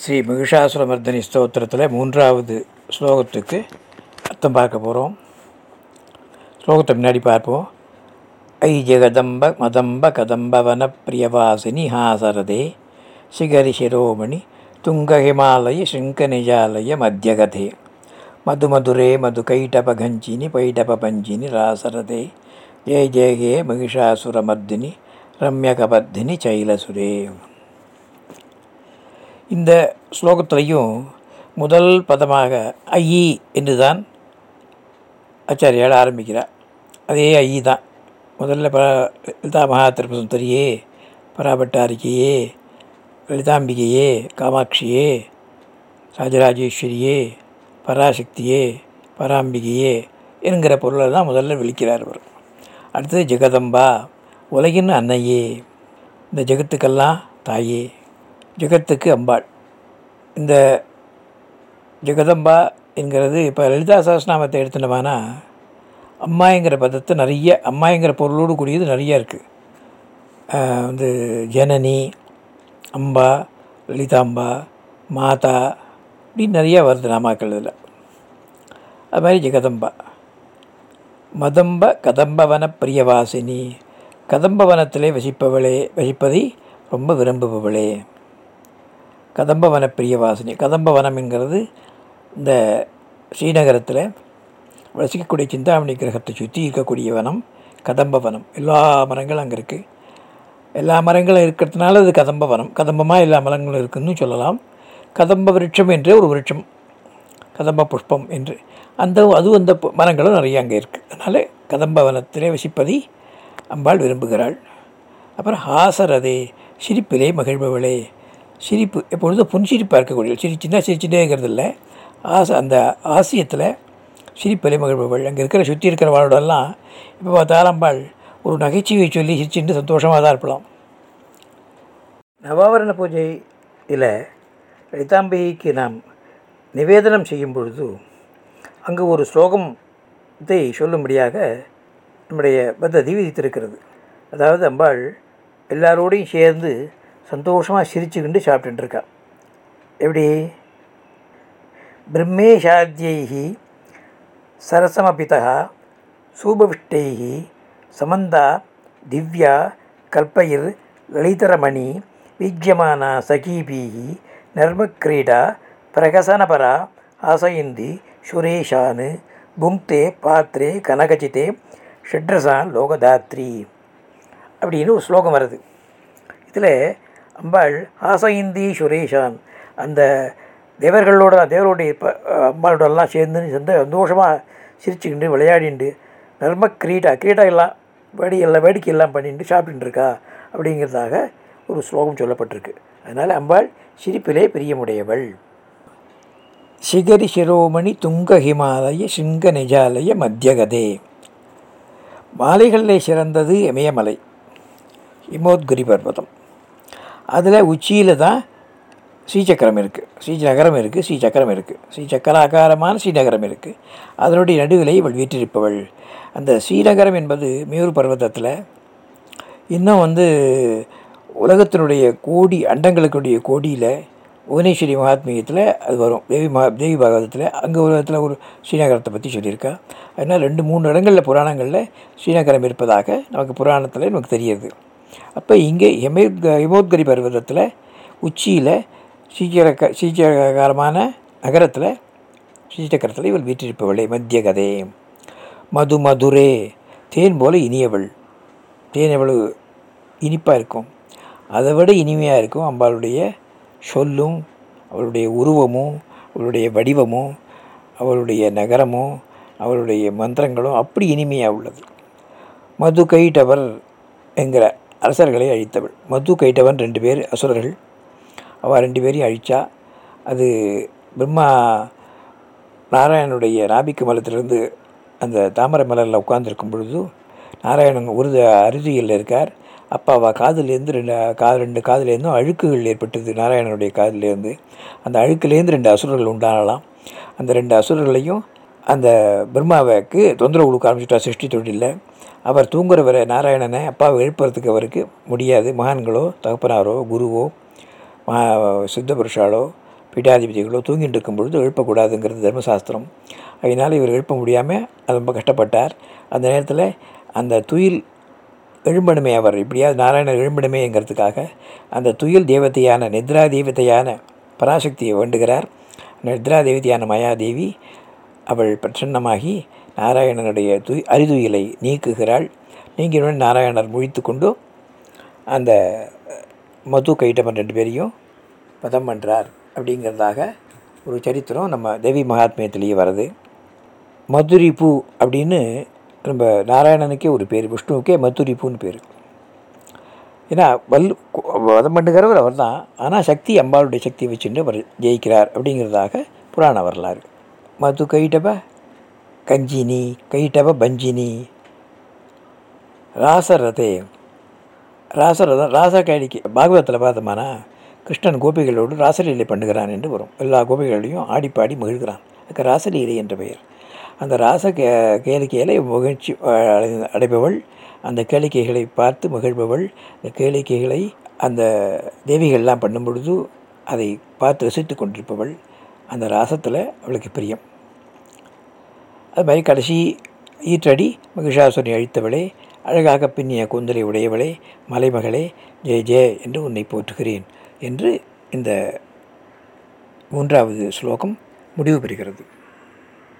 ஸ்ரீ மகிஷாசுரமர்தனி ஸ்தோத்திரத்தில் மூன்றாவது ஸ்லோகத்துக்கு அர்த்தம் பார்க்க போகிறோம் ஸ்லோகத்தை முன்னாடி பார்ப்போம். ஐ ஜெகதம்ப மதம்ப கதம்ப வனப்பிரியவாசினி ஹாசரதே சிகரி சிரோமணி துங்கஹிமாலய சிங்கநிஜாலய மத்தியகதே மதுமதுரே மது கைட்டபகஞ்சினி பைட்டபஞ்சினி ராசரதே ஜெய ஜெய ஹே மகிஷாசுரமர்தினி ரம்யகபத்தினி சைலசுரே இந்த ஸ்லோகத்திலையும் முதல் பதமாக ஐயி என்று தான் ஆச்சாரியால் ஆரம்பிக்கிறார். அதே ஐயி தான். முதல்ல ப லலிதா மகா திருப்பசுந்தரியே பராபட்டாரிக்கையே லலிதாம்பிகையே காமாட்சியே ராஜராஜேஸ்வரியே பராசக்தியே பராம்பிகையே என்கிற பொருளை தான் முதல்ல விழிக்கிறார் அவர் அடுத்தது ஜெகதம்பா உலகின் அன்னையே இந்த ஜெகத்துக்கெல்லாம் தாயே ஜெகத்துக்கு அம்பாள். இந்த ஜெகதம்பா என்கிறது இப்போ லலிதா சகஸ்நாமத்தை எடுத்துட்டோம்னா அம்மாங்கிற பதத்தை நிறைய அம்மாங்கிற பொருளோடு கூடியது நிறைய இருக்குது வந்து ஜனனி அம்பா லலிதாம்பா மாதா இப்படின்னு நிறையா வருது நாமாக்கள் இதில். அது மாதிரி ஜெகதம்பா. மதம்ப கதம்பவன பிரியவாசினி கதம்பவனத்திலே வசிப்பவளே வசிப்பதை ரொம்ப விரும்புபவளே. கதம்பவன பிரியவாசினி கதம்பவனம் என்கிறது இந்த ஸ்ரீநகரத்தில் வசிக்கக்கூடிய சிந்தாமணி கிரகத்தை சுற்றி இருக்கக்கூடிய வனம் கதம்பவனம் எல்லா மரங்களும் அங்கே இருக்குது எல்லா மரங்களும் இருக்கிறதுனால அது கதம்பவனம் கதம்பமாக எல்லா மரங்களும் இருக்குதுன்னு சொல்லலாம். கதம்ப விருட்சம் என்ற ஒரு விருட்சம். கதம்ப புஷ்பம் என்று. அந்த அதுவும் அந்த மரங்களும் நிறைய அங்கே இருக்குது அதனால் கதம்பவனத்திலே வசிப்பதை அம்பாள் விரும்புகிறாள். அப்புறம் ஹாசரதே சிரிப்பிலே மகிழ்பவளே சிரிப்பு எப்பொழுதும் புன்சிரிப்பாக இருக்கக்கூடிய சிரிச்சுன்னா சிரிச்சுட்டே இருக்கிறது இல்லை ஆசை அந்த ஆசியத்தில் சிரிப்பலை மகிழ்பவள் அங்கே இருக்கிற சுற்றி இருக்கிற வாழ்டெல்லாம் இப்போ பார்த்தாலும் ஒரு நகைச்சுவை சொல்லி சிரிச்சுட்டு சந்தோஷமாக தான் இருப்பலாம் நவாவரண பூஜையில் லலிதாம்பிகைக்கு நாம் நிவேதனம் செய்யும் பொழுது அங்கு ஒரு ஸ்லோகத்தை சொல்லும்படியாக நம்முடைய பத்ததி விதித்திருக்கிறது. அதாவது அம்பாள் எல்லாரோடையும் சேர்ந்து சந்தோஷமாக சிரிச்சுக்கிண்டு சாப்பிட்டுருக்கா எப்படி? பிரம்மேஷாத்தியை சரசமபிதா சூபவிஷ்டை சமந்தா திவ்யா கல்பயிர் லலிதரமணி வீஜ்யமானா சகீபீஹி நர்மக்ரீடா பிரகசனபரா ஆசயந்தி சுரேஷான் புங்தே பாத்ரே கனகஜிதே ஷட்ரசான் லோகதாத்ரி அப்படின்னு ஒரு ஸ்லோகம் வருது. இதில் அம்பாள் ஆசைந்தி சுரேஷான் அந்த தேவர்களோட தேவருடைய ப அம்பாளோடலாம் சேர்ந்து சேர்ந்து சந்தோஷமாக சிரிச்சுக்கிண்டு விளையாடிண்டு நர்ம கிரீட்டா கிரீட்டா எல்லாம் வேடி எல்லாம் வேடிக்கை எல்லாம் பண்ணிட்டு சாப்பிட்டு இருக்கா அப்படிங்கிறதாக ஒரு ஸ்லோகம் சொல்லப்பட்டிருக்கு. அதனால் அம்பாள் சிரிப்பிலே பிரியமுடையவள். சிகரி சிரோமணி துங்க ஹிமாலய சிங்க நிஜாலய மத்தியகதே. மாலைகளிலே சிறந்தது இமயமலை இமோத்குரி பர்வதம் அதில் உச்சியில் தான் ஸ்ரீசக்கரம் இருக்குது ஸ்ரீநகரம் இருக்குது ஸ்ரீசக்கரம் இருக்குது ஸ்ரீசக்கராகாரமான ஸ்ரீநகரம் இருக்குது அதனுடைய நடுவிலை இவள் வீற்றிருப்பவள். அந்த ஸ்ரீநகரம் என்பது மேயூர் பர்வதத்தில் இன்னும் வந்து உலகத்தினுடைய கோடி அண்டங்களுக்குடைய கோடியில் புவனேஸ்வரி மகாத்மியத்தில் அது வரும். தேவி மகா தேவி பாகவதத்தில் அங்கே ஒரு இடத்துல ஒரு ஸ்ரீநகரத்தை பற்றி சொல்லியிருக்கா. அதனால் ரெண்டு மூணு இடங்களில் புராணங்களில் ஸ்ரீநகரம் இருப்பதாக நமக்கு புராணத்தில் நமக்கு தெரியுது. அப்போ இங்கே எமே ஹிமோத்கரி பர்வதத்தில் உச்சியில் ஸ்ரீச்சரக்க ஸ்ரீச்சரகாரமான நகரத்தில் ஸ்ரீசக்கரத்தில் இவள் வீற்றிருப்பவளே மத்திய கதை மது மதுரே தேன் போல இனியவள். தேன் எவ்வளவு இனிப்பாக இருக்கும். அதை விட இனிமையாக இருக்கும் அம்பாளுடைய சொல்லும் அவளுடைய உருவமும் அவளுடைய வடிவமும் அவளுடைய நகரமும் அவளுடைய மந்திரங்களும் அப்படி இனிமையாக உள்ளது. மது கைட்டவர் என்கிற அரசர்களை அழித்தவள். மது கைட்டவன் ரெண்டு பேர் அசுரர்கள். அவள் ரெண்டு பேரையும் அழித்தா அது பிரம்மா நாராயணனுடைய நாபிக்கு மலத்திலிருந்து அந்த தாமரை மலரில் உட்கார்ந்துருக்கும் பொழுது நாராயணன் ஒரு அருதியில் இருக்கார். அப்போ அவள் காதுலேருந்து ரெண்டு கா ரெண்டு காதுலேருந்தும் அழுக்குகள் ஏற்பட்டது நாராயணனுடைய காதுலேருந்து. அந்த அழுக்குலேருந்து ரெண்டு அசுரர்கள் உண்டானலாம் அந்த ரெண்டு அசுரர்களையும் அந்த பிரம்மாவுக்கு தொந்தரவு கொடுக்க ஆரம்பிச்சுட்டா சிருஷ்டி தொழிலில். அவர் தூங்குறவரை நாராயணனை அப்பாவை எழுப்புறதுக்கு அவருக்கு முடியாது. மகான்களோ தகப்பனாரோ குருவோ மகா சித்த புருஷாலோ பீட்டாதிபதிகளோ தூங்கிட்டு இருக்கும் பொழுது எழுப்பக்கூடாதுங்கிறது தர்மசாஸ்திரம். அதனால் இவர் எழுப்ப முடியாமல் அது ரொம்ப கஷ்டப்பட்டார். அந்த நேரத்தில் அந்த துயில் எழும்பணுமே அவர். இப்படியாவது நாராயணர் எழும்பணுமேங்கிறதுக்காக அந்த துயில் தேவதையான நித்ரா தெய்வத்தையான பராசக்தியை வேண்டுகிறார். நித்ரா தேவத்தையான மாயாதேவி அவள் பிரசன்னமாகி நாராயணனுடைய து அரிதுயிலை நீக்குகிறாள். நீங்கினுடன் நாராயணர் முழித்து கொண்டு அந்த மது கைட்டமன் ரெண்டு பேரையும் பதம் பண்ணுறார் அப்படிங்கிறதாக ஒரு சரித்திரம் நம்ம தேவி மகாத்மியத்திலேயே வருது மதுரி பூ அப்படின்னு நம்ம நாராயணனுக்கே ஒரு பேர் விஷ்ணுவுக்கே மதுரி பூன்னு பேர். ஏன்னா வல் வதம் பண்ணுகிறவர் அவர் தான் ஆனால் சக்தி அம்பாளுடைய சக்தியை வச்சுட்டு அவர் ஜெயிக்கிறார் அப்படிங்கிறதாக புராண வரலாறு. மது கைட்டப கஞ்சினி கைட்டப பஞ்சினி ராசரதே ராசரதம் ராச கேளிக்கை பாகவத்தில் பார்த்தோம்னா கிருஷ்ணன் கோபிகளோடு ராசலீலை பண்ணுகிறான் என்று வரும் எல்லா கோபிகளையும் ஆடிப்பாடி மகிழ்கிறான் அதுக்கு ராசலீலை என்ற பெயர் அந்த ராச கே கேளிக்கையில் மகிழ்ச்சி அடைபவள் அந்த கேளிக்கைகளை பார்த்து மகிழ்பவள் அந்த கேளிக்கைகளை அந்த தேவிகள்லாம் பண்ணும் பொழுது அதை பார்த்து ரசித்து கொண்டிருப்பவள் அந்த ராசத்தில் அவளுக்கு பிரியம் அது மாதிரி கடைசி ஈற்றடி மகிஷாசுரனை அழித்தவளே அழகாக பின்னிய கூந்தலை உடையவளே மலைமகளே ஜெய ஜெய என்று உன்னை போற்றுகிறேன் என்று இந்த மூன்றாவது ஸ்லோகம் முடிவு பெறுகிறது.